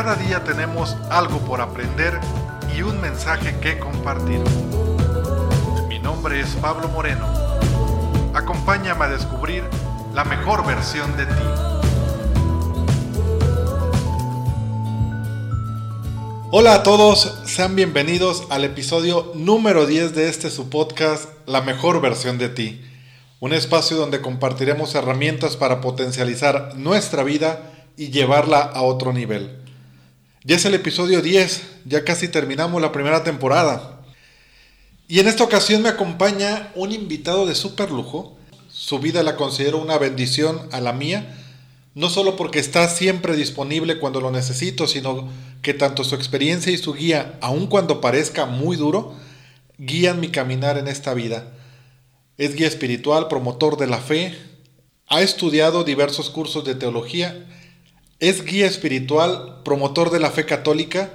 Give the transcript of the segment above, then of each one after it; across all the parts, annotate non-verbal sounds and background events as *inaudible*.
cada día tenemos algo por aprender y un mensaje que compartir. Mi nombre es Pablo Moreno. Acompáñame a descubrir la mejor versión de ti. Hola a todos, sean bienvenidos al episodio número 10 de este su podcast, La mejor versión de ti. Un espacio donde compartiremos herramientas para potencializar nuestra vida y llevarla a otro nivel. Ya es el episodio 10, ya casi terminamos la primera temporada. Y en esta ocasión me acompaña un invitado de súper lujo. Su vida la considero una bendición a la mía, no solo porque está siempre disponible cuando lo necesito, sino que tanto su experiencia y su guía, aun cuando parezca muy duro, guían mi caminar en esta vida. Es guía espiritual, promotor de la fe, ha estudiado diversos cursos de teología es guía espiritual, promotor de la fe católica,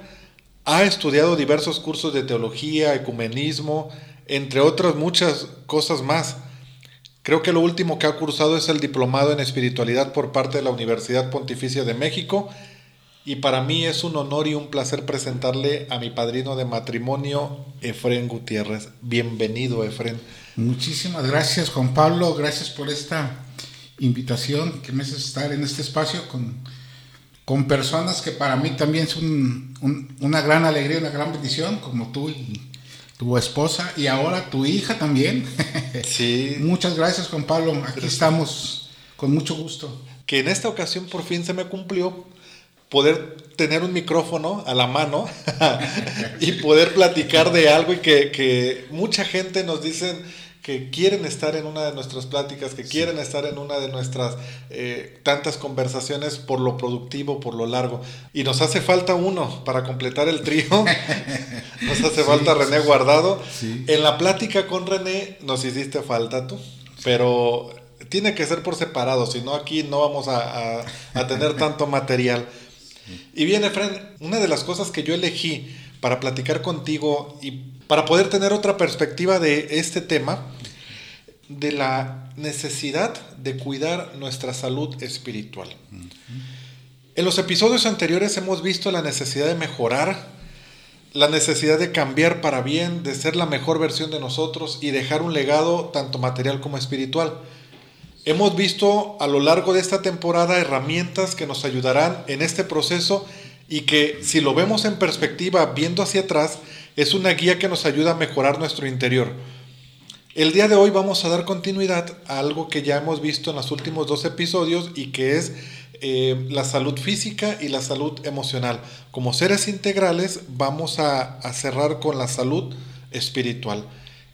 ha estudiado diversos cursos de teología, ecumenismo, entre otras muchas cosas más. Creo que lo último que ha cursado es el diplomado en espiritualidad por parte de la Universidad Pontificia de México y para mí es un honor y un placer presentarle a mi padrino de matrimonio, Efren Gutiérrez. Bienvenido, Efren. Muchísimas gracias, Juan Pablo. Gracias por esta invitación que me hace estar en este espacio con con personas que para mí también son una gran alegría, una gran bendición, como tú y tu esposa y ahora tu hija también. *laughs* Sí. Muchas gracias, Juan Pablo. Aquí estamos con mucho gusto. Que en esta ocasión por fin se me cumplió poder tener un micrófono a la mano *laughs* y poder platicar de algo y que, que mucha gente nos dicen que quieren estar en una de nuestras pláticas, que quieren estar en una de nuestras eh, tantas conversaciones por lo productivo, por lo largo. Y nos hace falta uno para completar el trío. *laughs* nos hace falta René Guardado. En la plática con René nos hiciste falta tú, pero tiene que ser por separado, si no aquí no vamos a, a tener *laughs* tanto material. Y bien, Efren, una de las cosas que yo elegí para platicar contigo y para poder tener otra perspectiva de este tema, de la necesidad de cuidar nuestra salud espiritual. En los episodios anteriores hemos visto la necesidad de mejorar, la necesidad de cambiar para bien, de ser la mejor versión de nosotros y dejar un legado tanto material como espiritual. Hemos visto a lo largo de esta temporada herramientas que nos ayudarán en este proceso y que si lo vemos en perspectiva, viendo hacia atrás, es una guía que nos ayuda a mejorar nuestro interior. El día de hoy vamos a dar continuidad a algo que ya hemos visto en los últimos dos episodios y que es eh, la salud física y la salud emocional. Como seres integrales vamos a, cerrar con la salud espiritual.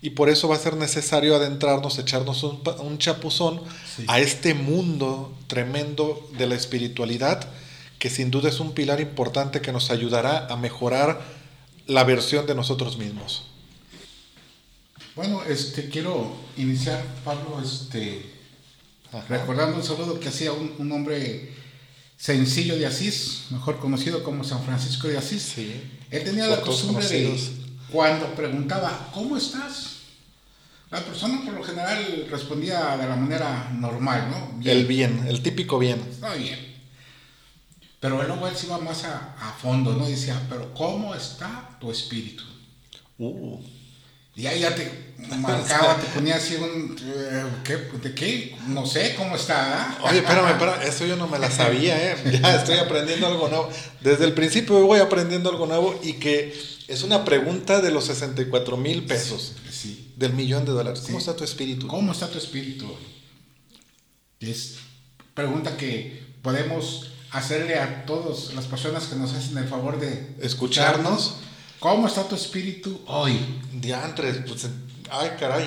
Y por eso va a ser necesario adentrarnos, echarnos un, chapuzón a este mundo tremendo de la espiritualidad, que sin duda es un pilar importante que nos ayudará a mejorar la versión de nosotros mismos. Bueno, este quiero iniciar, Pablo, este, recordando un saludo que hacía un, hombre sencillo de Asís, mejor conocido como San Francisco de Asís. Sí. Él tenía la costumbre de, cuando preguntaba, ¿cómo estás? La persona por lo general respondía de la manera normal, ¿no? El bien, el típico bien. Está bien. Pero luego él se iba más a, a, fondo, ¿no? decía, pero ¿cómo está tu espíritu? Uh. Y ahí ya te marcaba, te ponía así un... Eh, ¿qué, ¿De qué? No sé cómo está. ¿eh? Oye, espérame, espérame, eso yo no me la sabía, ¿eh? *laughs* Ya estoy aprendiendo algo nuevo. Desde el principio voy aprendiendo algo nuevo y que es una pregunta de los 64 mil pesos. Sí. Del millón de dólares. ¿Cómo está tu espíritu? ¿Cómo está tu espíritu? Es pregunta que podemos hacerle a todas las personas que nos hacen el favor de escucharnos. ¿Cómo está tu espíritu hoy? Diantres, pues, ay caray,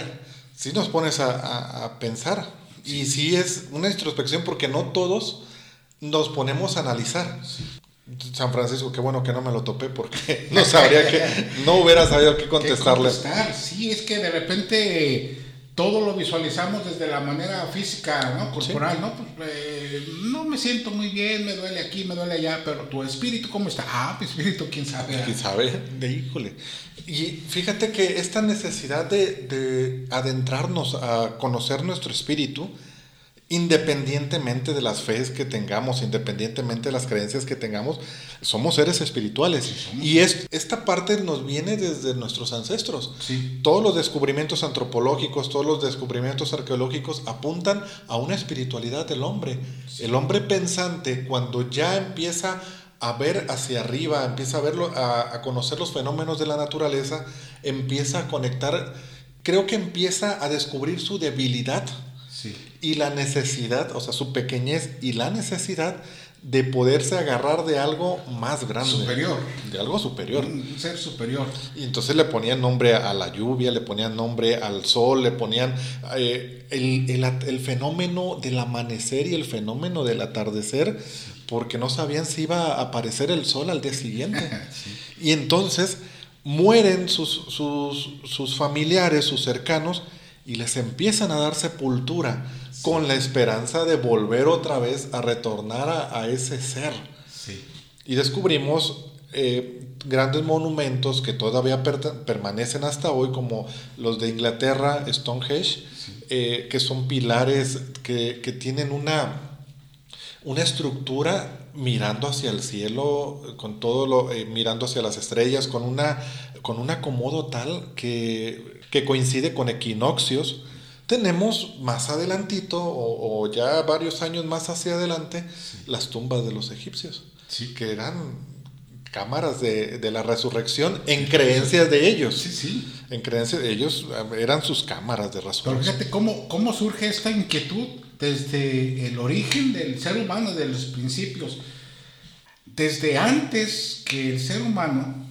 si nos pones a, pensar. Y sí es una introspección porque no todos nos ponemos a analizar. San Francisco, qué bueno que no me lo topé porque *laughs* no sabría que, no hubiera sabido qué *laughs* contestarle. Sí, es que de repente todo lo visualizamos desde la manera física, ¿no? Corporal, ¿no? Pues, eh, no me siento muy bien, me duele aquí, me duele allá, pero tu espíritu, ¿cómo está? Ah, mi espíritu, quién sabe. ¿Quién sabe? De híjole. Y fíjate que esta necesidad de, de adentrarnos a conocer nuestro espíritu independientemente de las fees que tengamos, independientemente de las creencias que tengamos, somos seres espirituales. Y es, esta parte nos viene desde nuestros ancestros. Todos los descubrimientos antropológicos, todos los descubrimientos arqueológicos apuntan a una espiritualidad del hombre. El hombre pensante, cuando ya empieza a ver hacia arriba, empieza a verlo, a, a conocer los fenómenos de la naturaleza, empieza a conectar, creo que empieza a descubrir su debilidad y la necesidad, o sea, su pequeñez y la necesidad de poderse agarrar de algo más grande. Superior. De algo superior. Un ser superior. Y entonces le ponían nombre a la lluvia, le ponían nombre al sol, le ponían eh, el, fenómeno del amanecer y el fenómeno del atardecer, porque no sabían si iba a aparecer el sol al día siguiente. *laughs* Y entonces mueren sus, sus, sus familiares, sus cercanos, y les empiezan a dar sepultura con la esperanza de volver otra vez a retornar a, ese ser. Y descubrimos eh, grandes monumentos que todavía permanecen hasta hoy, como los de Inglaterra, Stonehenge, eh, que son pilares que, tienen una, una estructura mirando hacia el cielo, con todo lo, eh, mirando hacia las estrellas, con, una, con un acomodo tal que, que coincide con equinoccios tenemos más adelantito, o, ya varios años más hacia adelante, las tumbas de los egipcios, que eran cámaras de, la resurrección en creencias de ellos. Sí, sí. En creencias de ellos eran sus cámaras de resurrección. Pero fíjate cómo, cómo surge esta inquietud desde el origen del ser humano, de los principios. Desde antes que el ser humano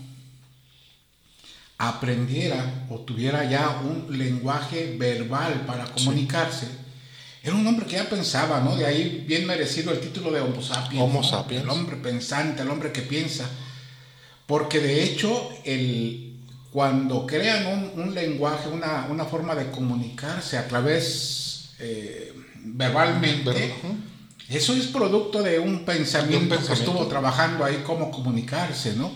aprendiera o tuviera ya un lenguaje verbal para comunicarse, era un hombre que ya pensaba, ¿no? De ahí bien merecido el título de Homo sapiens. Homo sapiens. El hombre pensante, el hombre que piensa. Porque de hecho, el, cuando crean un, lenguaje, una, forma de comunicarse a través eh, verbalmente, eso es producto de un pensamiento, un pensamiento que estuvo trabajando ahí, cómo comunicarse, ¿no?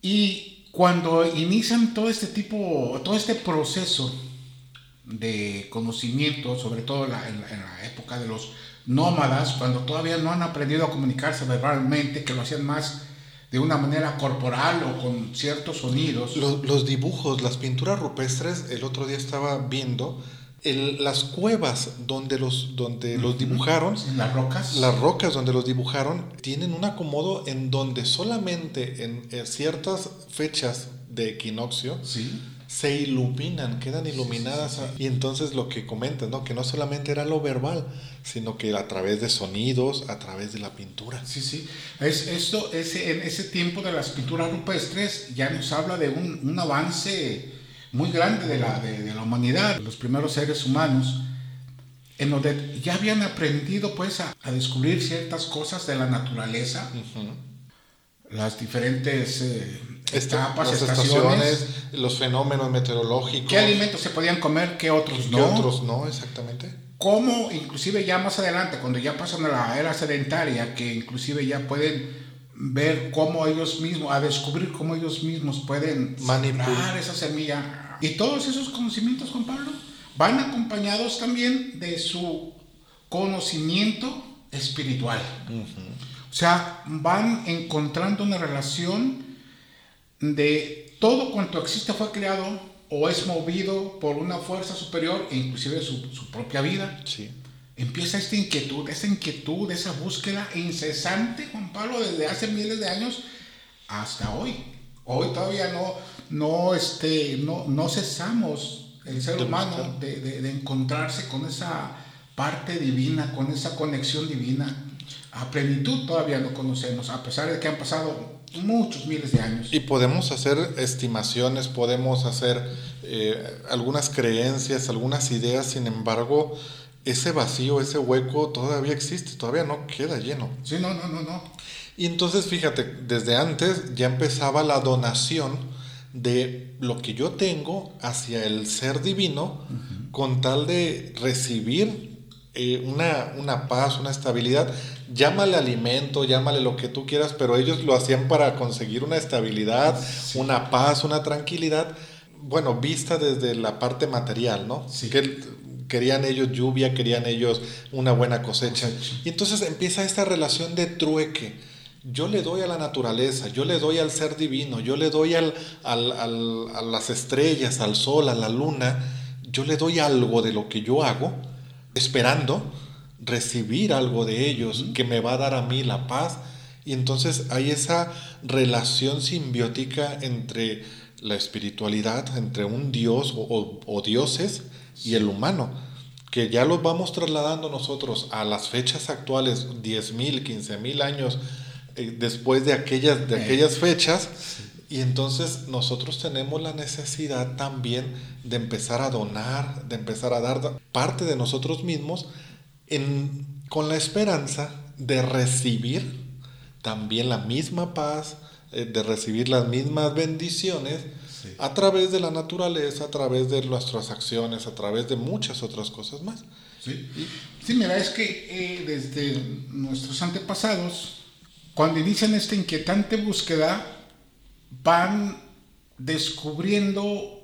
Y cuando inician todo este tipo, todo este proceso de conocimiento, sobre todo en la, época de los nómadas, cuando todavía no han aprendido a comunicarse verbalmente, que lo hacían más de una manera corporal o con ciertos sonidos. los, dibujos, las pinturas rupestres, el otro día estaba viendo las cuevas donde los, donde los dibujaron, las rocas. Las rocas donde los dibujaron tienen un acomodo en donde solamente en, ciertas fechas de equinoccio se iluminan, quedan iluminadas. y entonces lo que comentas, ¿no? que no solamente era lo verbal, sino que a través de sonidos, a través de la pintura. Sí, sí. Es, esto, ese, en ese tiempo de las pinturas rupestres ya nos habla de un, un avance muy grande de la, de, la humanidad, los primeros seres humanos, en donde ya habían aprendido pues a, descubrir ciertas cosas de la naturaleza, las diferentes eh, etapas, estaciones, los fenómenos meteorológicos. ¿Qué alimentos se podían comer, qué otros no? ¿Qué otros no, exactamente? Cómo, inclusive ya más adelante, cuando ya pasan a la era sedentaria, que inclusive ya pueden ver cómo ellos mismos, a descubrir cómo ellos mismos pueden manipular esa semilla. Y todos esos conocimientos, Juan Pablo, van acompañados también de su conocimiento espiritual. O sea, van encontrando una relación de todo cuanto existe fue creado o es movido por una fuerza superior e inclusive su, su propia vida. Sí empieza esta inquietud, esa inquietud, esa búsqueda incesante, Juan Pablo, desde hace miles de años hasta hoy. Hoy todavía no, no, este, no, no cesamos el ser humano de, de, encontrarse con esa parte divina, con esa conexión divina. A plenitud todavía no conocemos, a pesar de que han pasado muchos miles de años. Y podemos hacer estimaciones, podemos hacer eh, algunas creencias, algunas ideas, sin embargo, ese vacío, ese hueco todavía existe, todavía no queda lleno. Sí, no, no, no, no. Y entonces, fíjate, desde antes ya empezaba la donación de lo que yo tengo hacia el ser divino con tal de recibir eh, una, una, paz, una estabilidad. Llámale alimento, llámale lo que tú quieras, pero ellos lo hacían para conseguir una estabilidad, una paz, una tranquilidad, bueno, vista desde la parte material, ¿no? Sí Querían ellos lluvia, querían ellos una buena cosecha. Y entonces empieza esta relación de trueque. Yo le doy a la naturaleza, yo le doy al ser divino, yo le doy al, al, a las estrellas, al sol, a la luna, yo le doy algo de lo que yo hago, esperando recibir algo de ellos que me va a dar a mí la paz. Y entonces hay esa relación simbiótica entre la espiritualidad, entre un dios o, dioses y el humano, que ya los vamos trasladando nosotros a las fechas actuales, 10.000, 15.000 años eh, después de aquellas, de aquellas fechas, y entonces nosotros tenemos la necesidad también de empezar a donar, de empezar a dar parte de nosotros mismos con la esperanza de recibir también la misma paz, eh, de recibir las mismas bendiciones a través de la naturaleza, a través de nuestras acciones, a través de muchas otras cosas más. Sí, sí mira, es que eh, desde nuestros antepasados, cuando inician esta inquietante búsqueda, van descubriendo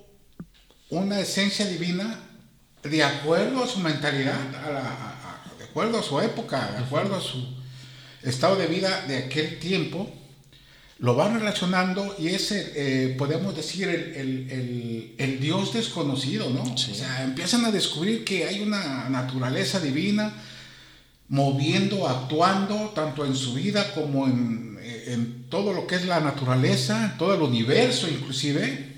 una esencia divina de acuerdo a su mentalidad, de acuerdo a su época, de acuerdo a su estado de vida de aquel tiempo, lo van relacionando y es, eh, podemos decir, el, Dios desconocido, ¿no? O sea, empiezan a descubrir que hay una naturaleza divina moviendo, actuando, tanto en su vida como en, en todo lo que es la naturaleza, todo el universo inclusive,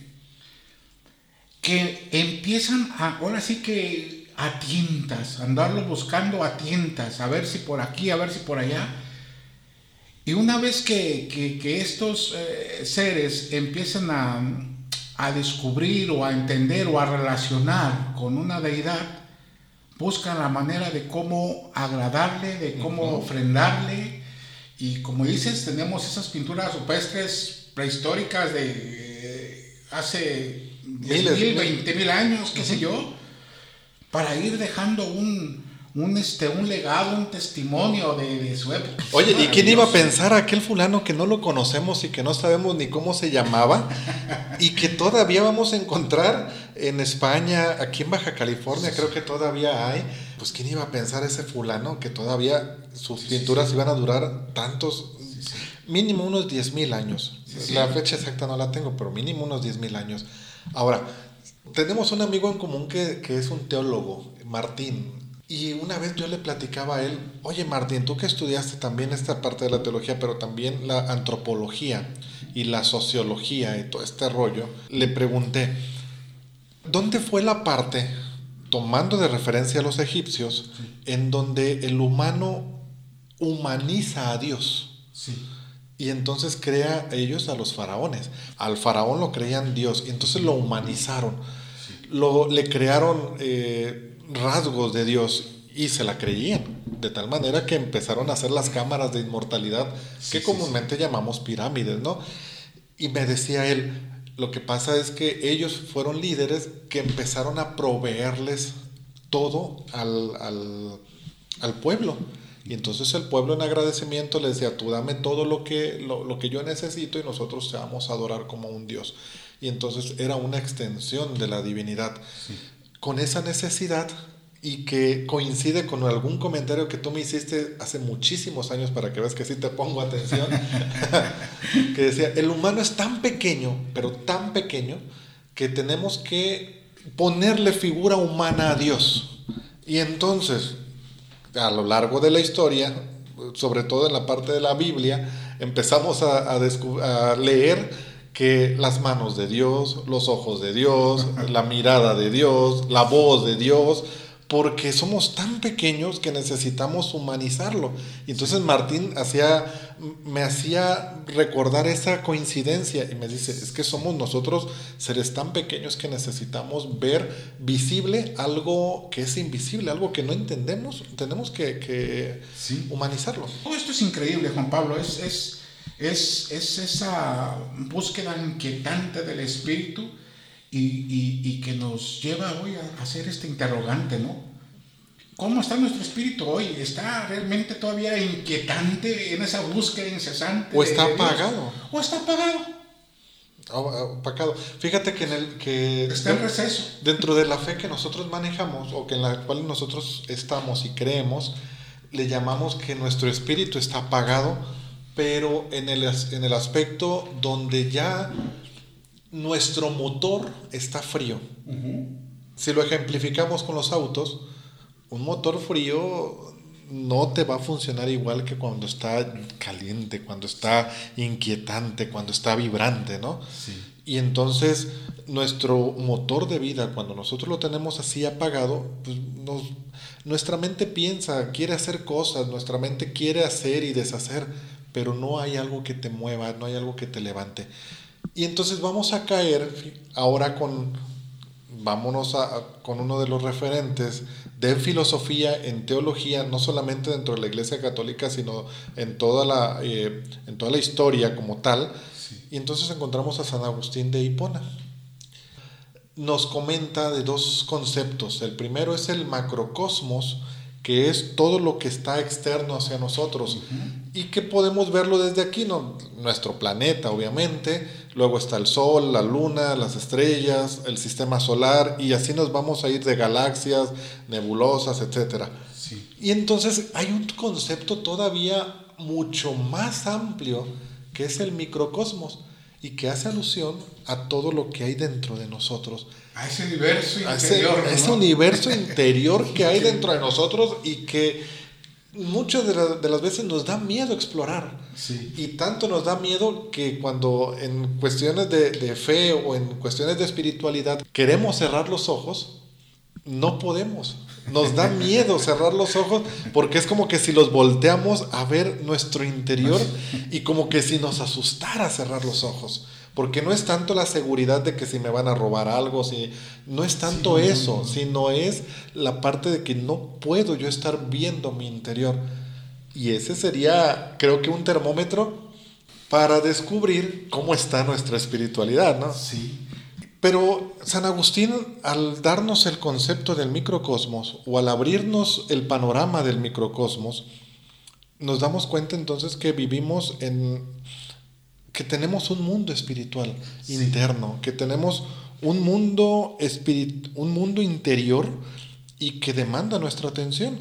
que empiezan a, ahora sí que a tientas, andarlo buscando a tientas, a ver si por aquí, a ver si por allá. Y una vez que, que, estos eh, seres empiezan a, a, descubrir o a entender o a relacionar con una deidad, buscan la manera de cómo agradarle, de cómo ofrendarle, y como dices, tenemos esas pinturas rupestres prehistóricas de eh, hace 20 mil años, qué sé yo, para ir dejando un, un, este, un legado, un testimonio de, su época. Oye, ¿y quién iba a pensar aquel fulano que no lo conocemos y que no sabemos ni cómo se llamaba y que todavía vamos a encontrar en España, aquí en Baja California, creo que todavía hay? Pues quién iba a pensar ese fulano que todavía sus pinturas iban a durar tantos, mínimo unos 10 mil años. La fecha exacta no la tengo, pero mínimo unos 10 mil años. Ahora, tenemos un amigo en común que, que es un teólogo, Martín. Y una vez yo le platicaba a él, oye Martín, tú que estudiaste también esta parte de la teología, pero también la antropología y la sociología y todo este rollo, le pregunté, ¿dónde fue la parte tomando de referencia a los egipcios, en donde el humano humaniza a Dios. Y entonces crea ellos a los faraones. Al faraón lo creían Dios y entonces lo humanizaron. Lo, le crearon eh, rasgos de Dios y se la creían. De tal manera que empezaron a hacer las cámaras de inmortalidad que comúnmente llamamos pirámides, ¿no? Y me decía él, lo que pasa es que ellos fueron líderes que empezaron a proveerles todo al, al, pueblo. Y entonces el pueblo en agradecimiento le decía, tú dame todo lo que, lo, que yo necesito y nosotros te vamos a adorar como un Dios. Y entonces era una extensión de la divinidad. Con esa necesidad y que coincide con algún comentario que tú me hiciste hace muchísimos años para que veas que sí te pongo atención, *laughs* que decía, el humano es tan pequeño, pero tan pequeño, que tenemos que ponerle figura humana a Dios. Y entonces, a lo largo de la historia, sobre todo en la parte de la Biblia, empezamos a, a, a leer que las manos de Dios, los ojos de Dios, la mirada de Dios, la voz de Dios, porque somos tan pequeños que necesitamos humanizarlo. Y entonces Martín hacía, me hacía recordar esa coincidencia y me dice, es que somos nosotros seres tan pequeños que necesitamos ver visible algo que es invisible, algo que no entendemos, tenemos que, humanizarlo. Todo esto es increíble, Juan Pablo, es, es, es, es esa búsqueda inquietante del espíritu y, que nos lleva hoy a hacer este interrogante, ¿no? ¿Cómo está nuestro espíritu hoy? ¿Está realmente todavía inquietante en esa búsqueda incesante? ¿O está apagado? ¿O está apagado? opacado. Fíjate que en el que está en receso. Dentro de la fe que nosotros manejamos o que en la cual nosotros estamos y creemos, le llamamos que nuestro espíritu está apagado, pero en el, en el aspecto donde ya nuestro motor está frío. Si lo ejemplificamos con los autos, un motor frío no te va a funcionar igual que cuando está caliente, cuando está inquietante, cuando está vibrante, ¿no? Y entonces nuestro motor de vida, cuando nosotros lo tenemos así apagado, pues nuestra mente piensa, quiere hacer cosas, nuestra mente quiere hacer y deshacer, pero no hay algo que te mueva, no hay algo que te levante. Y entonces vamos a caer ahora con, vámonos a, con uno de los referentes de filosofía en teología, no solamente dentro de la Iglesia Católica, sino en toda la, eh, en toda la historia como tal. Y entonces encontramos a San Agustín de Hipona. Nos comenta de dos conceptos. El primero es el macrocosmos, que es todo lo que está externo hacia nosotros. Y que podemos verlo desde aquí, ¿no? nuestro planeta obviamente, luego está el Sol, la Luna, las estrellas, el sistema solar y así nos vamos a ir de galaxias, nebulosas, etc. Y entonces hay un concepto todavía mucho más amplio que es el microcosmos y que hace alusión a todo lo que hay dentro de nosotros a ese universo interior. Ese, universo interior que hay dentro de nosotros y que muchas de, las veces nos da miedo explorar. Y tanto nos da miedo que cuando en cuestiones de, de, fe o en cuestiones de espiritualidad queremos cerrar los ojos, no podemos. Nos da miedo cerrar los ojos porque es como que si los volteamos a ver nuestro interior y como que si nos asustara cerrar los ojos. Porque no es tanto la seguridad de que si me van a robar algo, si, no es tanto eso, sino es la parte de que no puedo yo estar viendo mi interior. Y ese sería, creo que un termómetro para descubrir cómo está nuestra espiritualidad, ¿no? Sí. Pero San Agustín, al darnos el concepto del microcosmos o al abrirnos el panorama del microcosmos, nos damos cuenta entonces que vivimos en que tenemos un mundo espiritual interno, que tenemos un mundo, un mundo interior y que demanda nuestra atención.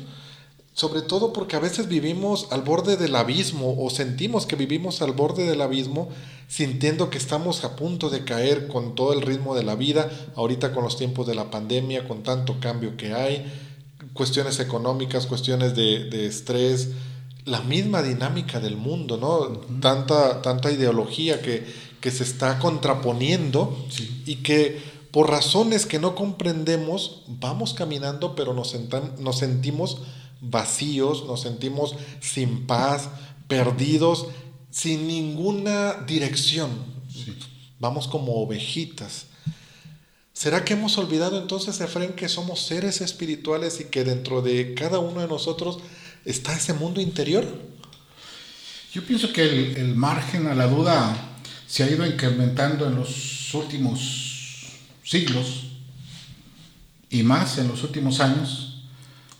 Sobre todo porque a veces vivimos al borde del abismo o sentimos que vivimos al borde del abismo sintiendo que estamos a punto de caer con todo el ritmo de la vida, ahorita con los tiempos de la pandemia, con tanto cambio que hay, cuestiones económicas, cuestiones de, de estrés, la misma dinámica del mundo, ¿no? tanta, tanta ideología que, que, se está contraponiendo y que por razones que no comprendemos vamos caminando, pero nos, nos sentimos vacíos, nos sentimos sin paz, perdidos, sin ninguna dirección. Vamos como ovejitas. ¿Será que hemos olvidado entonces, Efren, que somos seres espirituales y que dentro de cada uno de nosotros está ese mundo interior? Yo pienso que el, margen a la duda se ha ido incrementando en los últimos siglos y más en los últimos años.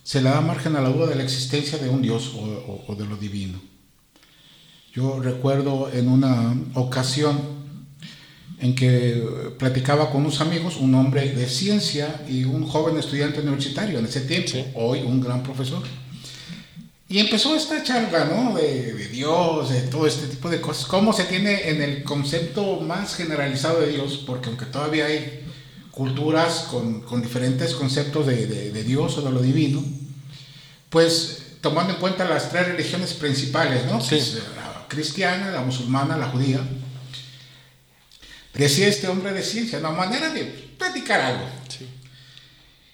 Se le da margen a la duda de la existencia de un Dios o, o de lo divino. Yo recuerdo en una ocasión en que platicaba con unos amigos, un hombre de ciencia y un joven estudiante universitario en ese tiempo, hoy un gran profesor. Y empezó esta charla, ¿no? De, Dios, de todo este tipo de cosas. Cómo se tiene en el concepto más generalizado de Dios, porque aunque todavía hay culturas con, con diferentes conceptos de, de, Dios o de lo divino, pues tomando en cuenta las tres religiones principales, ¿no? Sí. la cristiana, la musulmana, la judía. Decía este hombre de ciencia, una manera de platicar algo. Sí.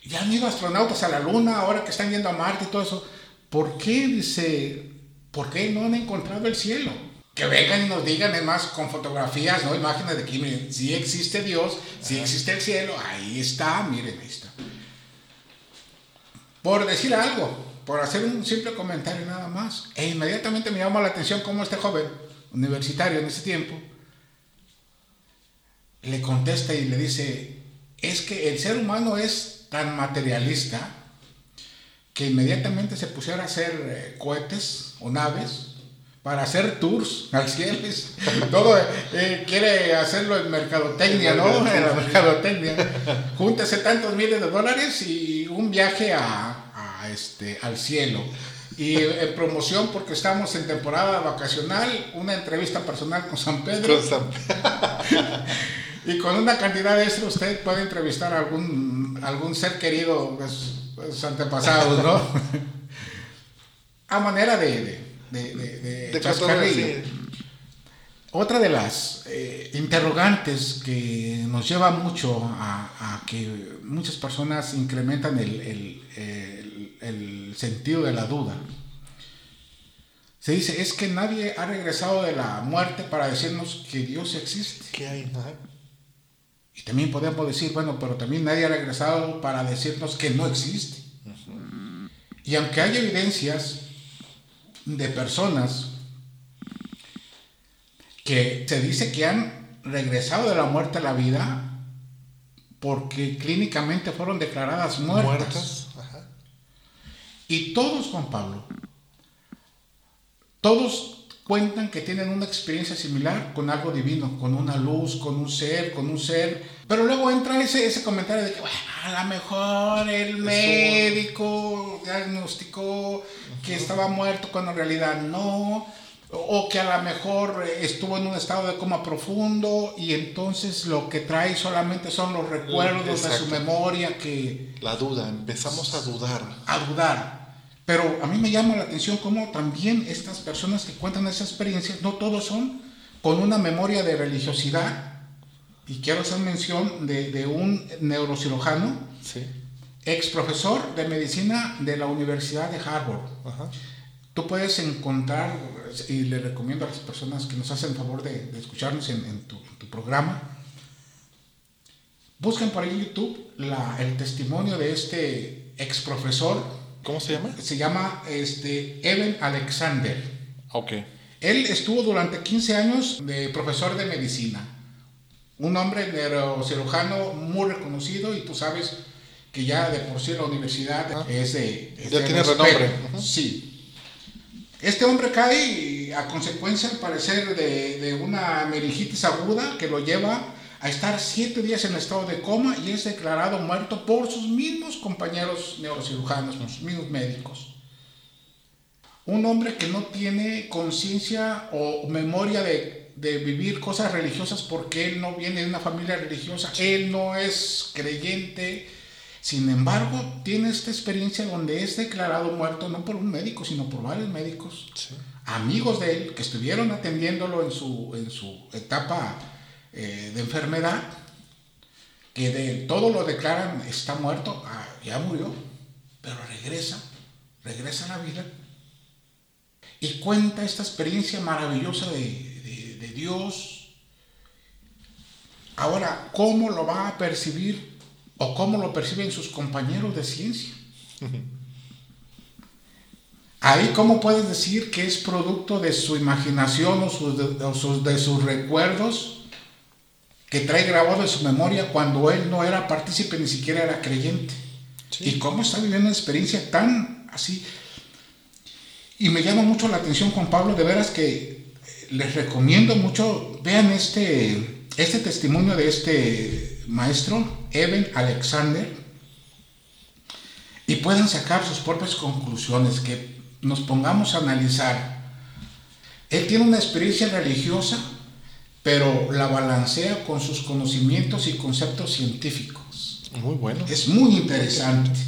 Ya han ido astronautas a la luna, ahora que están yendo a Marte y todo eso ¿Por qué, dice, por qué no han encontrado el cielo? Que vengan y nos digan, además, con fotografías, ¿no? Imágenes de miren, si existe Dios, si existe el cielo, ahí está, miren, ahí está. Por decir algo, por hacer un simple comentario nada más. E inmediatamente me llama la atención cómo este joven, universitario en ese tiempo, le contesta y le dice, es que el ser humano es tan materialista que inmediatamente se pusiera a hacer eh, cohetes o naves para hacer tours al cielo. *laughs* Todo eh, quiere hacerlo en mercadotecnia, ¿no? En la mercadotecnia. Júntese tantos miles de dólares y un viaje a, este, al cielo. Y en promoción, porque estamos en temporada vacacional, una entrevista personal con San Pedro. Con San Pedro. *laughs* y con una cantidad extra usted puede entrevistar a algún, algún ser querido de sus antepasados, ¿no? *laughs* a manera de de, de, de, Otra de las eh, interrogantes que nos lleva mucho a, que muchas personas incrementan el, el, el, sentido de la duda. Se dice, es que nadie ha regresado de la muerte para decirnos que Dios existe. ¿Qué hay? Y también podemos decir, bueno, pero también nadie ha regresado para decirnos que no existe. Y aunque hay evidencias de personas que se dice que han regresado de la muerte a la vida porque clínicamente fueron declaradas muertas. Y todos, Juan Pablo, todos cuentan que tienen una experiencia similar con algo divino, con una luz, con un ser, con un ser. Pero luego entra ese, ese comentario de que, bueno, a lo mejor el médico diagnosticó que estaba muerto cuando en realidad no, o que a lo mejor estuvo en un estado de coma profundo y entonces lo que trae solamente son los recuerdos de su memoria que... La duda, empezamos a dudar. A dudar. Pero a mí me llama la atención cómo también estas personas que cuentan esas experiencias, no todos son con una memoria de religiosidad. Y quiero hacer mención de, un neurocirujano, ex profesor de medicina de la Universidad de Harvard. Tú puedes encontrar, y le recomiendo a las personas que nos hacen favor de, escucharnos en, tu, programa, busquen por ahí en YouTube el testimonio de este ex profesor ¿Cómo se llama? Se llama este, Evan Alexander. Ok. Él estuvo durante 15 años de profesor de medicina. Un hombre neurocirujano muy reconocido y tú sabes que ya de por sí la universidad ah. es de... ya tiene renombre. Sí. Este hombre cae a consecuencia, al parecer, de, de una meningitis aguda que lo lleva a estar siete días en estado de coma y es declarado muerto por sus mismos compañeros neurocirujanos, por sus mismos médicos. Un hombre que no tiene conciencia o memoria de, de, vivir cosas religiosas porque él no viene de una familia religiosa, él no es creyente, sin embargo tiene esta experiencia donde es declarado muerto no por un médico, sino por varios médicos, amigos de él, que estuvieron atendiéndolo en su, en su etapa eh, de enfermedad, que de todo lo declaran está muerto, ah, ya murió, pero regresa, regresa a la vida y cuenta esta experiencia maravillosa de, de Dios. Ahora, ¿cómo lo va a percibir o cómo lo perciben sus compañeros de ciencia? *laughs* Ahí, ¿cómo puedes decir que es producto de su imaginación o, sus, de sus recuerdos? Que trae grabado en su memoria cuando él no era partícipe, ni siquiera era creyente. Y cómo está viviendo una experiencia tan así. Y me llama mucho la atención, Juan Pablo, de veras que les recomiendo mucho, vean este, este testimonio de este maestro, Evan Alexander, y puedan sacar sus propias conclusiones, que nos pongamos a analizar. Él tiene una experiencia religiosa pero la balancea con sus conocimientos y conceptos científicos. Muy bueno. Es muy interesante,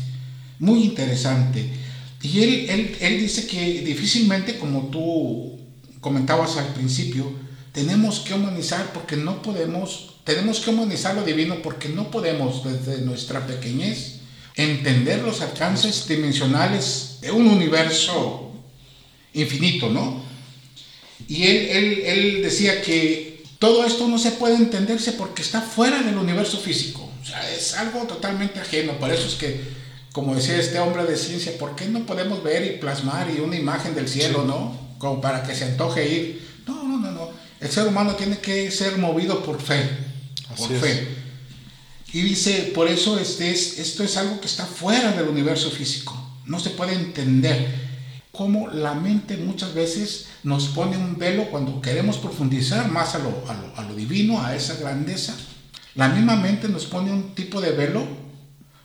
muy interesante. Y él, él, dice que difícilmente, como tú comentabas al principio, tenemos que humanizar porque no podemos, tenemos que humanizar lo divino porque no podemos desde nuestra pequeñez entender los alcances dimensionales de un universo infinito, ¿no? Y él, él, él decía que todo esto no se puede entenderse porque está fuera del universo físico. O sea, es algo totalmente ajeno. Por eso es que, como decía este hombre de ciencia, ¿por qué no podemos ver y plasmar y una imagen del cielo, no? Como para que se antoje ir. No, no, no, no. El ser humano tiene que ser movido por fe. por fe. Y dice, por eso este es, esto es algo que está fuera del universo físico. No se puede entender. Cómo la mente muchas veces nos pone un velo cuando queremos profundizar más a lo, a lo, divino, a esa grandeza. La misma mente nos pone un tipo de velo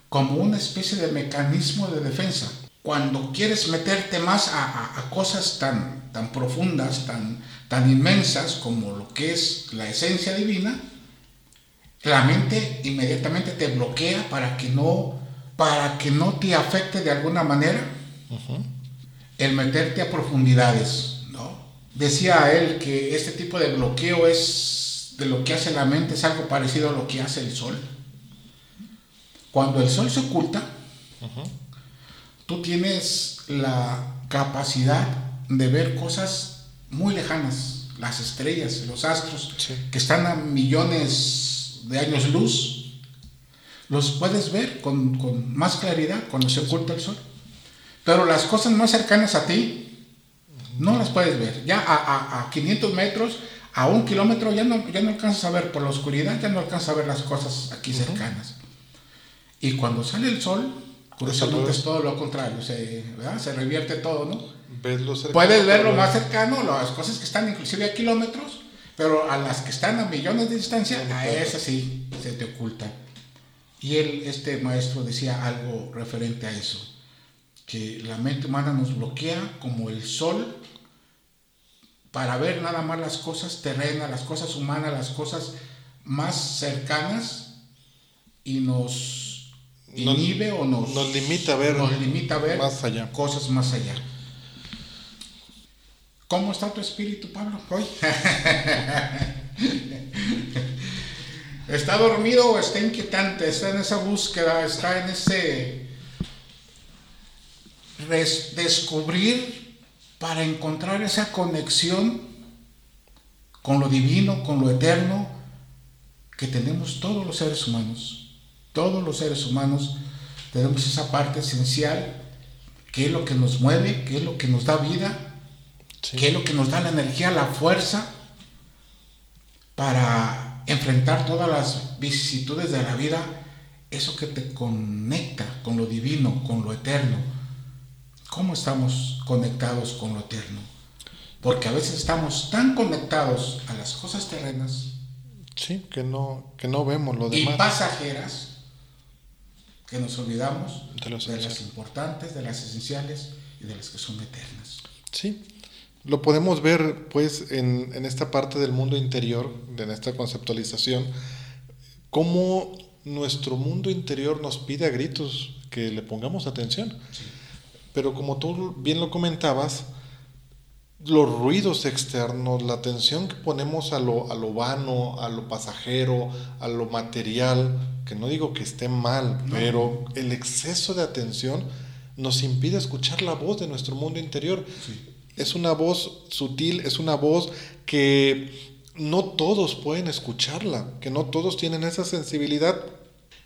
como una especie de mecanismo de defensa. Cuando quieres meterte más a, a, cosas tan, tan profundas, tan, tan inmensas como lo que es la esencia divina, la mente inmediatamente te bloquea para que no, para que no te afecte de alguna manera el meterte a profundidades. ¿no? Decía él que este tipo de bloqueo es de lo que hace la mente, es algo parecido a lo que hace el sol. Cuando el sol se oculta, tú tienes la capacidad de ver cosas muy lejanas, las estrellas, los astros, que están a millones de años luz, los puedes ver con, más claridad cuando se oculta el sol. Pero las cosas más cercanas a ti, no las puedes ver. Ya a, 500 metros, a un kilómetro, ya no, ya no alcanzas a ver por la oscuridad, ya no alcanzas a ver las cosas aquí cercanas. Y cuando sale el sol, curiosamente es todo lo contrario, se, se revierte todo, ¿no? Puedes ver lo más cercano, las cosas que están inclusive a kilómetros, pero a las que están a millones de distancia, a esas sí se te ocultan. Y él, este maestro, decía algo referente a eso, que la mente humana nos bloquea como el sol para ver nada más las cosas terrenas, las cosas humanas, las cosas más cercanas y nos inhibe o nos, nos limita a ver, nos limita a ver más allá. cosas más allá. ¿Cómo está tu espíritu, Pablo, hoy? *laughs* ¿Está dormido o está inquietante? ¿Está en esa búsqueda? ¿Está en ese descubrir para encontrar esa conexión con lo divino, con lo eterno que tenemos todos los seres humanos? Todos los seres humanos tenemos esa parte esencial que es lo que nos mueve, que es lo que nos da vida que es lo que nos da la energía, la fuerza para enfrentar todas las vicisitudes de la vida, eso que te conecta con lo divino, con lo eterno. ¿Cómo estamos conectados con lo eterno? Porque a veces estamos tan conectados a las cosas terrenas. Sí, que no, que no vemos lo demás. Y pasajeras, que nos olvidamos de, de las importantes, de las esenciales y de las que son eternas. Sí, lo podemos ver pues en, esta parte del mundo interior, en esta conceptualización, cómo nuestro mundo interior nos pide a gritos que le pongamos atención. Pero como tú bien lo comentabas, los ruidos externos, la atención que ponemos a lo, a lo vano, a lo pasajero, a lo material, que no digo que esté mal, pero el exceso de atención nos impide escuchar la voz de nuestro mundo interior. Es una voz sutil, es una voz que no todos pueden escucharla, que no todos tienen esa sensibilidad.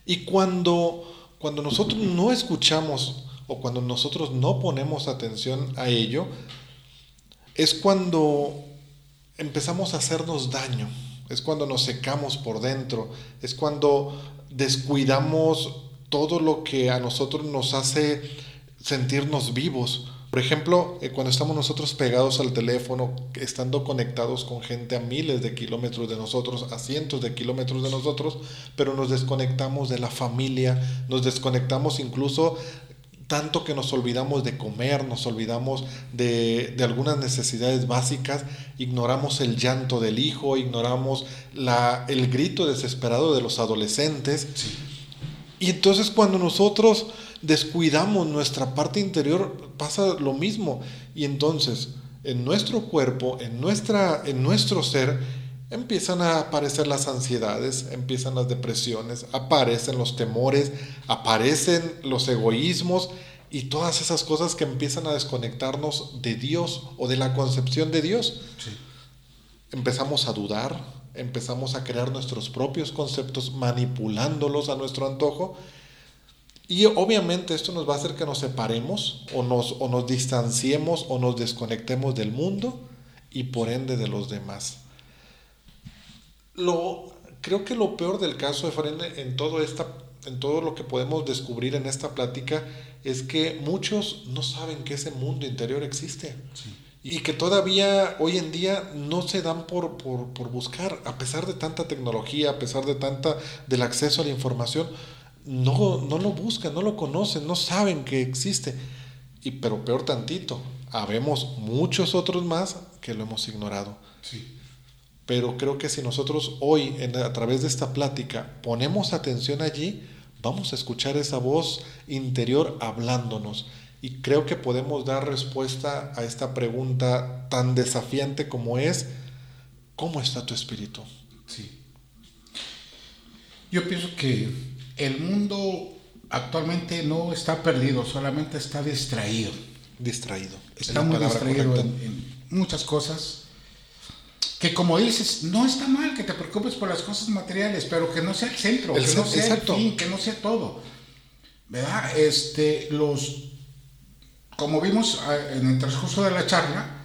Y cuando, cuando nosotros no escuchamos o cuando nosotros no ponemos atención a ello, es cuando empezamos a hacernos daño, es cuando nos secamos por dentro, es cuando descuidamos todo lo que a nosotros nos hace sentirnos vivos. Por ejemplo, eh, cuando estamos nosotros pegados al teléfono, estando conectados con gente a miles de kilómetros de nosotros, a cientos de kilómetros de nosotros, pero nos desconectamos de la familia, nos desconectamos incluso tanto que nos olvidamos de comer, nos olvidamos de, algunas necesidades básicas, ignoramos el llanto del hijo, ignoramos la, el grito desesperado de los adolescentes. Y entonces cuando nosotros descuidamos nuestra parte interior, pasa lo mismo. Y entonces, en nuestro cuerpo, en, nuestra, en nuestro ser, empiezan a aparecer las ansiedades, empiezan las depresiones, aparecen los temores, aparecen los egoísmos y todas esas cosas que empiezan a desconectarnos de Dios o de la concepción de Dios. Empezamos a dudar, empezamos a crear nuestros propios conceptos manipulándolos a nuestro antojo y obviamente esto nos va a hacer que nos separemos o nos, o nos distanciemos o nos desconectemos del mundo y por ende de los demás. Lo, creo que lo peor del caso, Efraín, en toda esta en todo lo que podemos descubrir en esta plática, es que muchos no saben que ese mundo interior existe. Y que todavía hoy en día no se dan por, por, buscar, a pesar de tanta tecnología, a pesar de tanta del acceso a la información, no, no lo buscan, no lo conocen, no saben que existe. Y pero peor tantito, habemos muchos otros más que lo hemos ignorado. Pero creo que si nosotros hoy, a través de esta plática, ponemos atención allí, vamos a escuchar esa voz interior hablándonos. Y creo que podemos dar respuesta a esta pregunta tan desafiante como es, ¿cómo está tu espíritu? Sí. Yo pienso que el mundo actualmente no está perdido, solamente está distraído. Distraído. Está muy distraído en, muchas cosas. Que como dices, no está mal que te preocupes por las cosas materiales, pero que no sea el centro, que no sea el fin, que no sea todo. ¿Verdad? Este, los, como vimos ah, en el transcurso de la charla,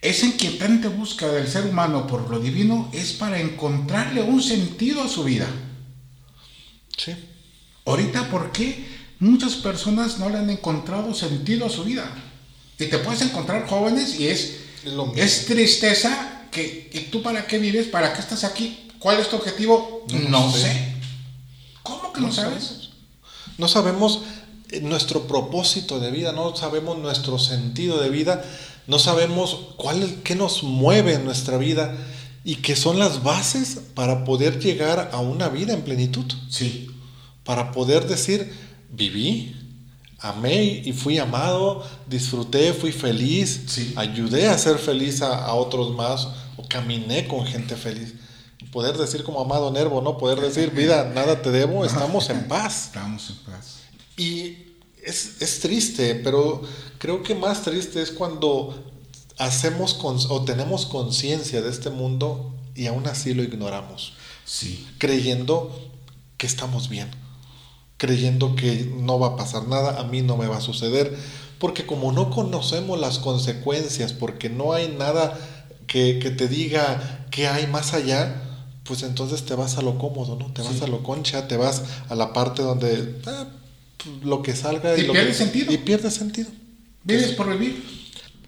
esa inquietante búsqueda del ser humano por lo divino es para encontrarle un sentido a su vida. Sí. Ahorita, ¿por qué muchas personas no le han encontrado sentido a su vida? Y te puedes encontrar jóvenes y es, es tristeza que, ¿y tú para qué vives? ¿Para qué estás aquí? ¿Cuál es tu objetivo? No, sé. ¿Cómo que no, sabes? No sabemos eh, nuestro propósito de vida, no sabemos nuestro sentido de vida, no sabemos cuál qué nos mueve en nuestra vida y que son las bases para poder llegar a una vida en plenitud. Sí. Para poder decir, viví, amé y fui amado, disfruté, fui feliz, ayudé a ser feliz a, otros más o caminé con gente feliz. Poder decir como amado Nervo, ¿no? Poder decir, vida, nada te debo, *laughs* estamos en paz. Estamos en paz. Y es, es triste, pero creo que más triste es cuando hacemos o tenemos conciencia de este mundo y aún así lo ignoramos. Sí. Creyendo que estamos bien. Creyendo que no va a pasar nada, a mí no me va a suceder. Porque como no conocemos las consecuencias, porque no hay nada que, te diga que hay más allá, pues entonces te vas a lo cómodo, ¿no? Te vas a lo concha, te vas a la parte donde ah, lo que salga y, pierde sentido. Y pierde sentido. Vives por vivir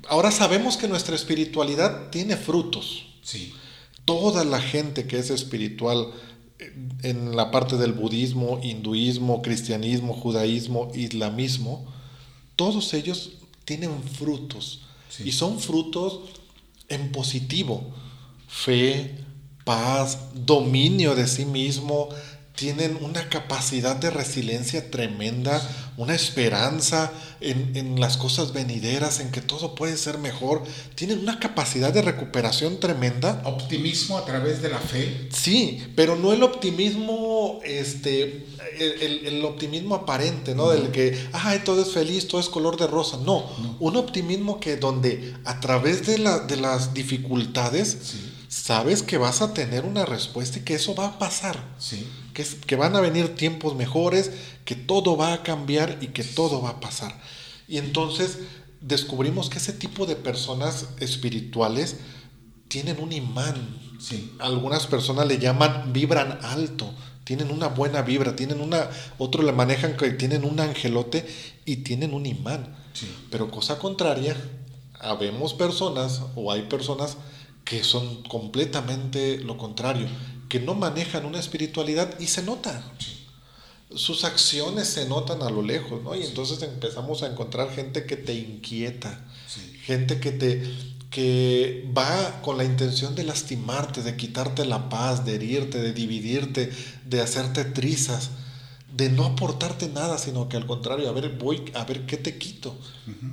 ahora sabemos que nuestra espiritualidad tiene frutos. Sí. Toda la gente que es espiritual en la parte del budismo, hinduismo, cristianismo, judaísmo, islamismo, todos ellos tienen frutos. Y son frutos en positivo. Fe, paz, dominio de sí mismo, tienen una capacidad de resiliencia tremenda, una esperanza en, las cosas venideras, en que todo puede ser mejor. Tienen una capacidad de recuperación tremenda. Optimismo a través de la fe. Sí, pero no el optimismo, este, el, optimismo aparente, ¿no? Del que, ay, todo es feliz, todo es color de rosa. No, un optimismo que donde a través de, la, de las dificultades, sabes que vas a tener una respuesta y que eso va a pasar. Sí que, van a venir tiempos mejores, que todo va a cambiar y que todo va a pasar. Y entonces descubrimos que ese tipo de personas espirituales tienen un imán. Sí. Algunas personas le llaman vibran alto, tienen una buena vibra, tienen una, otros le manejan que tienen un angelote y tienen un imán. Pero cosa contraria, habemos personas o hay personas que son completamente lo contrario, que no manejan una espiritualidad y se nota. Sus acciones se notan a lo lejos, ¿no? Y entonces empezamos a encontrar gente que te inquieta, gente que te que va con la intención de lastimarte, de quitarte la paz, de herirte, de dividirte, de hacerte trizas de no aportarte nada, sino que al contrario, a ver, voy a ver qué te quito.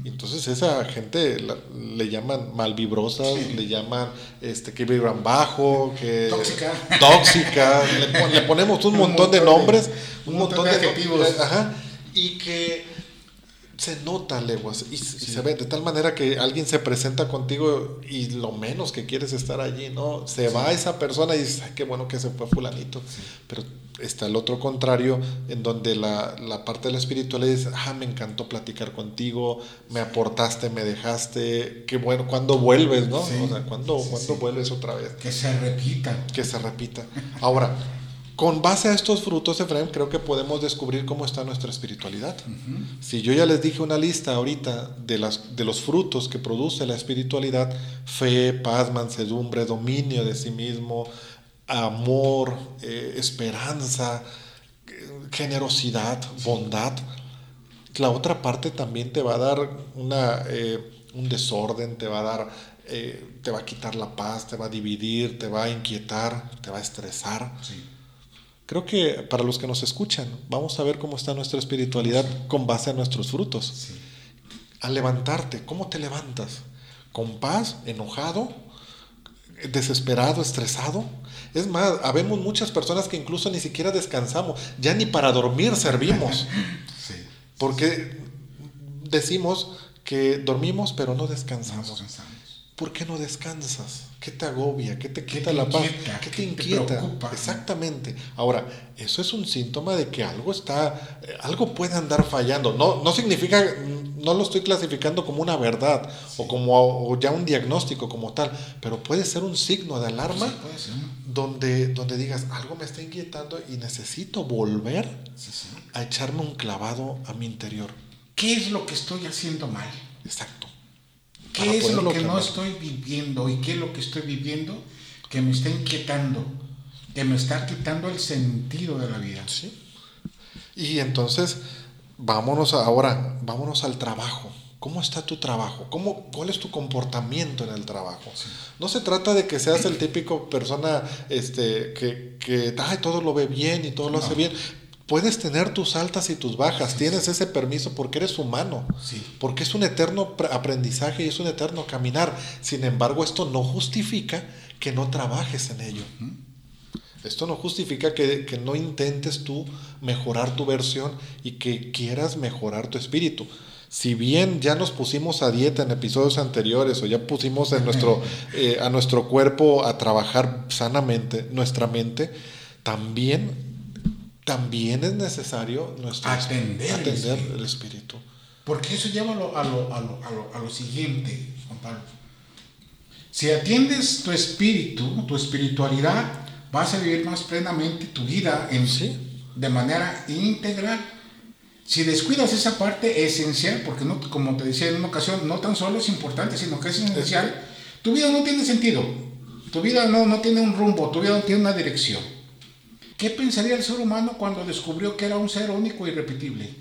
Entonces esa gente le llaman malvibrosas, le llaman este, que vibran bajo, que tóxica, tóxica le, ponemos un, montón, de nombres, un, montón, de, adjetivos. Ajá, y que se nota leguas y, se ve de tal manera que alguien se presenta contigo y lo menos que quieres estar allí, ¿no? Se va esa persona y dices, qué bueno que se fue fulanito. Pero está el otro contrario, en donde la, la parte de la espiritualidad dice, ah, me encantó platicar contigo, me aportaste, me dejaste, qué bueno, ¿cuándo vuelves, no? O sea, ¿cuándo, vuelves otra vez? Que se repita. Que se repita. Ahora, Con base a estos frutos, Efraín, creo que podemos descubrir cómo está nuestra espiritualidad. Si yo ya les dije una lista ahorita de, las, de los frutos que produce la espiritualidad, fe, paz, mansedumbre, dominio de sí mismo, amor, eh, esperanza, generosidad, bondad, la otra parte también te va a dar una, eh, un desorden, te va a dar, eh, te va a quitar la paz, te va a dividir, te va a inquietar, te va a estresar. Creo que para los que nos escuchan, vamos a ver cómo está nuestra espiritualidad con base a nuestros frutos. Al levantarte, ¿cómo te levantas? ¿Con paz? ¿Enojado? ¿Desesperado? ¿Estresado? Es más, habemos muchas personas que incluso ni siquiera descansamos, ya ni para dormir servimos. *laughs* Porque decimos que dormimos pero no descansamos. ¿Por qué no descansas? ¿Qué te agobia? ¿Qué te quita la paz? ¿Qué te inquieta? Exactamente. Ahora, eso es un síntoma de que algo está, eh, algo puede andar fallando. No, no significa, no lo estoy clasificando como una verdad o como ya un diagnóstico como tal, pero puede ser un signo de alarma donde, donde digas, algo me está inquietando y necesito volver a echarme un clavado a mi interior. ¿Qué es lo que estoy haciendo mal? Exacto. ¿Qué es lo que no estoy viviendo y qué es lo que estoy viviendo que me está inquietando, que me está quitando el sentido de la vida? Sí. Y entonces, vámonos ahora, vámonos al trabajo. ¿Cómo está tu trabajo? ¿Cómo, ¿Cuál es tu comportamiento en el trabajo? No se trata de que seas el típico persona este, que, que todo lo ve bien y todo lo hace bien. Puedes tener tus altas y tus bajas, tienes ese permiso porque eres humano, porque es un eterno aprendizaje y es un eterno caminar. Sin embargo, esto no justifica que no trabajes en ello. Esto no justifica que, que, no intentes tú mejorar tu versión y que quieras mejorar tu espíritu si bien ya nos pusimos a dieta en episodios anteriores o ya pusimos en nuestro, *laughs* eh, a nuestro cuerpo a trabajar sanamente, nuestra mente, también, también es necesario nuestro atender, el, espíritu. Porque eso lleva a lo, a lo, a lo, a lo siguiente, Juan Pablo. Si atiendes tu espíritu, tu espiritualidad, vas a vivir más plenamente tu vida en, ¿Sí? de manera integral si descuidas esa parte esencial, porque no, como te decía en una ocasión, no tan solo es importante, sino que es esencial, tu vida no tiene sentido, tu vida no, no tiene un rumbo, tu vida no tiene una dirección. ¿Qué pensaría el ser humano cuando descubrió que era un ser único y repetible?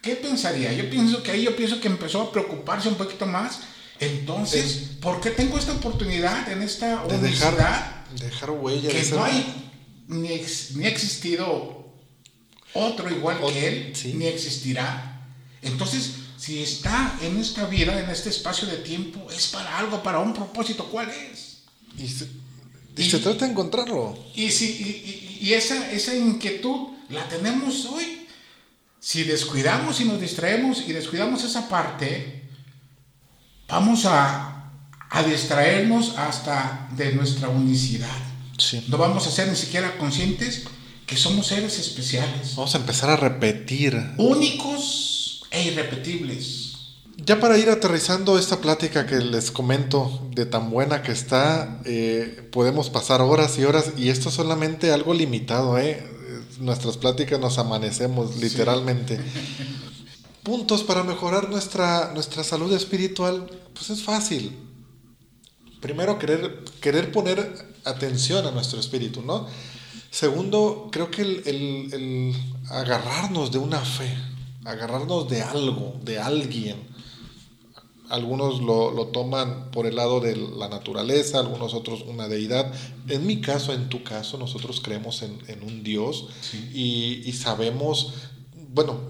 ¿Qué pensaría? Yo pienso que ahí yo pienso que empezó a preocuparse un poquito más. Entonces, ¿por qué tengo esta oportunidad en esta universidad? Dejar, huella. Que no hay ni, ni ha existido otro igual que él ni existirá. Entonces, si está en esta vida, en este espacio de tiempo, es para algo, para un propósito. ¿Cuál es? Y se, trata de encontrarlo. Y, si, y, esa, esa inquietud la tenemos hoy. Si descuidamos y nos distraemos y descuidamos esa parte, vamos a, a distraernos hasta de nuestra unicidad. No vamos a ser ni siquiera conscientes que somos seres especiales. Vamos a empezar a repetir. Únicos e irrepetibles. Ya para ir aterrizando esta plática que les comento de tan buena que está, eh, podemos pasar horas y horas y esto es solamente algo limitado, ¿eh? Nuestras pláticas nos amanecemos literalmente. Puntos para mejorar nuestra, nuestra salud espiritual, pues es fácil. Primero, querer, querer poner atención a nuestro espíritu, ¿no? Segundo, creo que el, agarrarnos de una fe, agarrarnos de algo, de alguien. Algunos lo, toman por el lado de la naturaleza, algunos otros una deidad. En mi caso, en tu caso, nosotros creemos en, un Dios y, y sabemos, bueno,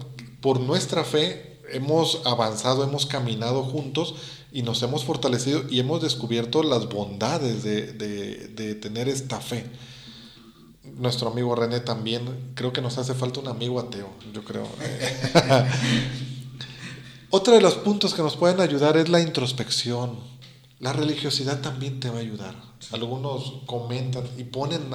por nuestra fe hemos avanzado, hemos caminado juntos y nos hemos fortalecido y hemos descubierto las bondades de, de tener esta fe nuestro amigo René también, creo que nos hace falta un amigo ateo, yo creo. *laughs* Otro de los puntos que nos pueden ayudar es la introspección. La religiosidad también te va a ayudar. Algunos comentan y ponen,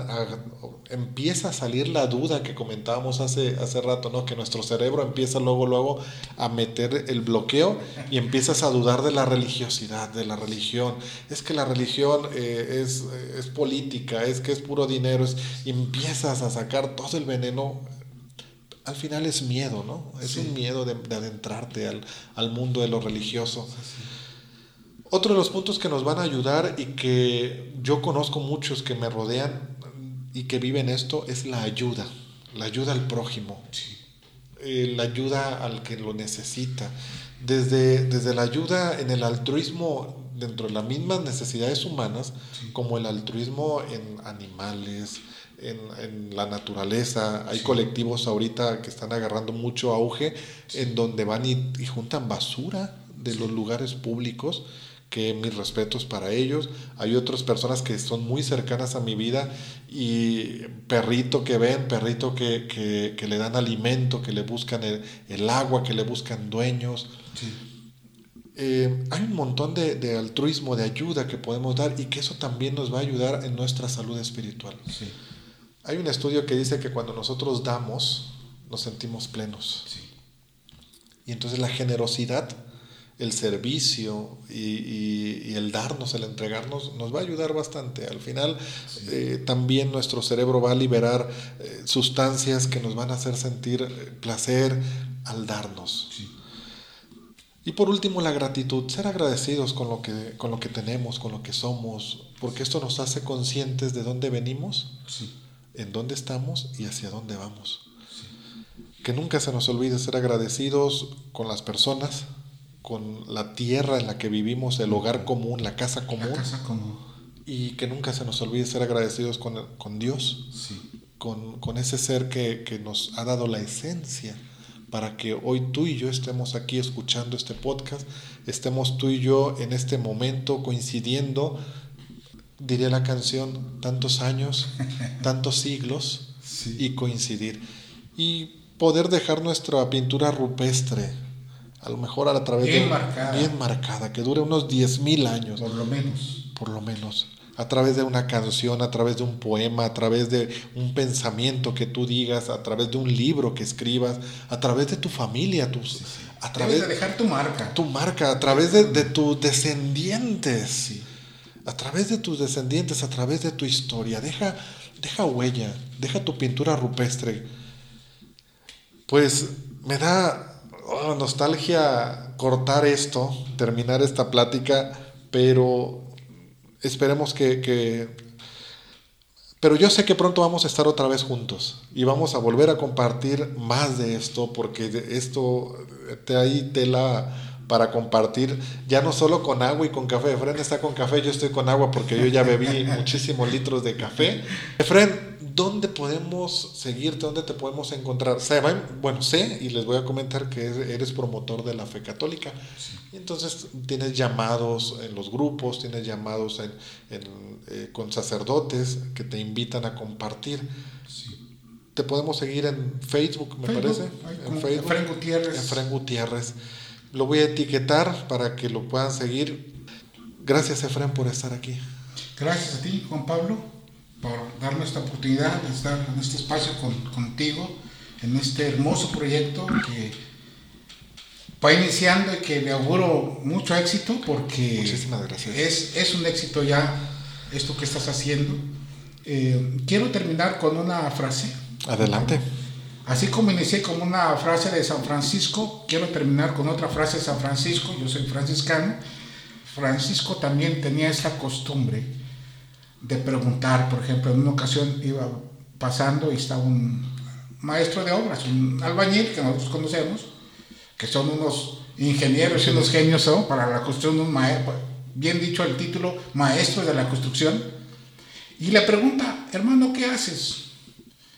empieza a salir la duda que comentábamos hace, hace rato, ¿no? Que nuestro cerebro empieza luego, luego a meter el bloqueo y empiezas a dudar de la religiosidad, de la religión. Es que la religión eh, es, es, política, es que es puro dinero, es, y empiezas a sacar todo el veneno. Al final es miedo, ¿no? Es un miedo de, adentrarte al, al, mundo de lo religioso. Otro de los puntos que nos van a ayudar y que yo conozco muchos que me rodean y que viven esto es la ayuda, la ayuda al prójimo, eh, la ayuda al que lo necesita. Desde, desde la ayuda en el altruismo dentro de las mismas necesidades humanas, como el altruismo en animales, en, la naturaleza. Hay colectivos ahorita que están agarrando mucho auge en donde van y, y juntan basura de los lugares públicos que mis respetos para ellos. Hay otras personas que son muy cercanas a mi vida y perrito que ven, perrito que, que, le dan alimento, que le buscan el, agua, que le buscan dueños. Eh, hay un montón de, de, altruismo, de ayuda que podemos dar y que eso también nos va a ayudar en nuestra salud espiritual. Hay un estudio que dice que cuando nosotros damos, nos sentimos plenos. Y entonces la generosidad el servicio y, el darnos, el entregarnos, nos va a ayudar bastante. Al final eh, también nuestro cerebro va a liberar eh, sustancias que nos van a hacer sentir eh, placer al darnos. Y por último, la gratitud, ser agradecidos con lo, que, con lo que tenemos, con lo que somos, porque esto nos hace conscientes de dónde venimos, en dónde estamos y hacia dónde vamos. Que nunca se nos olvide ser agradecidos con las personas, con la tierra en la que vivimos, el hogar común, la casa común. Y que nunca se nos olvide ser agradecidos con, con Dios, con, con, ese ser que, que, nos ha dado la esencia para que hoy tú y yo estemos aquí escuchando este podcast, estemos tú y yo en este momento coincidiendo, diría la canción, tantos años, *laughs* tantos siglos y coincidir. Y poder dejar nuestra pintura rupestre a lo mejor a través bien de... Marcada. Bien marcada. que dure unos 10.000 años. Por lo menos. Por lo menos. A través de una canción, a través de un poema, a través de un pensamiento que tú digas, a través de un libro que escribas, a través de tu familia, tus, a través de dejar tu marca. Tu marca, a través de, de tus descendientes. A través de tus descendientes, a través de tu historia. Deja, deja huella, deja tu pintura rupestre. Pues me da oh, nostalgia cortar esto, terminar esta plática, pero esperemos que, Pero yo sé que pronto vamos a estar otra vez juntos y vamos a volver a compartir más de esto, porque esto te ahí tela para compartir, ya no solo con agua y con café. Efren está con café, yo estoy con agua porque yo ya bebí muchísimos litros de café. Efren, ¿dónde podemos seguirte? ¿Dónde te podemos encontrar? Bueno, sé y les voy a comentar que eres promotor de la fe católica. Y entonces tienes llamados en los grupos, tienes llamados en, eh, con sacerdotes que te invitan a compartir. Te podemos seguir en Facebook, me parece. En Facebook. Efren Gutiérrez. Efren Gutiérrez. Lo voy a etiquetar para que lo puedan seguir. Gracias, Efraín, por estar aquí. Gracias a ti, Juan Pablo, por darme esta oportunidad de estar en este espacio contigo, en este hermoso proyecto que va iniciando y que le auguro mucho éxito porque Muchísimas gracias. Es, es un éxito ya esto que estás haciendo. Eh, quiero terminar con una frase. Adelante. Así como inicié con una frase de San Francisco, quiero terminar con otra frase de San Francisco, yo soy franciscano. Francisco también tenía esta costumbre de preguntar, por ejemplo, en una ocasión iba pasando y estaba un maestro de obras, un albañil que nosotros conocemos, que son unos ingenieros y unos genios para la construcción de un maestro, bien dicho el título, maestro de la construcción, y le pregunta, hermano, ¿qué haces?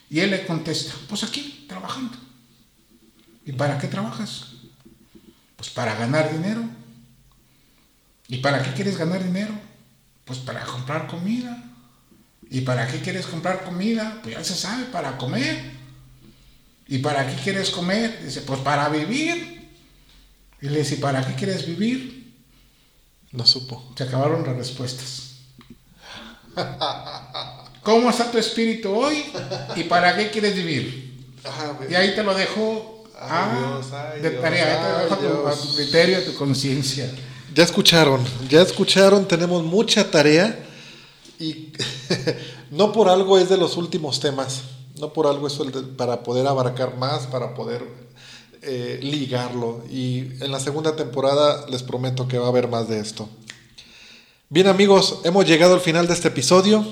Y él le contesta, pues aquí, trabajando. ¿Y para qué trabajas? Pues para ganar dinero. ¿Y para qué quieres ganar dinero? Pues para comprar comida. ¿Y para qué quieres comprar comida? Pues ya se sabe, para comer. ¿Y para qué quieres comer? Dice, pues para vivir. Y le dice, ¿para qué quieres vivir? No supo. Se acabaron las respuestas. ¿Cómo está tu espíritu hoy y para qué quieres vivir? y ahí te lo dejo a, de tarea, ahí te lo dejo a tu, criterio, a tu conciencia. Ya escucharon, ya escucharon, tenemos mucha tarea y *laughs* no por algo es de los últimos temas, no por algo es para poder abarcar más, para poder eh, ligarlo. Y en la segunda temporada les prometo que va a haber más de esto. Bien amigos, hemos llegado al final de este episodio.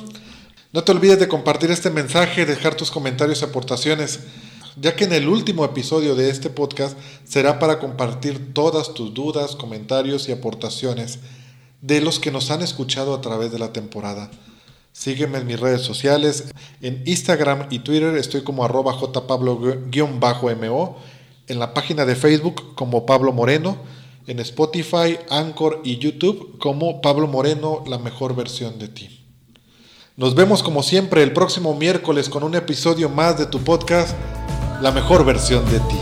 No te olvides de compartir este mensaje, dejar tus comentarios y aportaciones, ya que en el último episodio de este podcast será para compartir todas tus dudas, comentarios y aportaciones de los que nos han escuchado a través de la temporada. Sígueme en mis redes sociales, en Instagram y Twitter estoy como arroba jpablo-mo, en la página de Facebook como Pablo Moreno, en Spotify, Anchor y YouTube como Pablo Moreno, la mejor versión de ti. Nos vemos como siempre el próximo miércoles con un episodio más de tu podcast, La mejor versión de ti.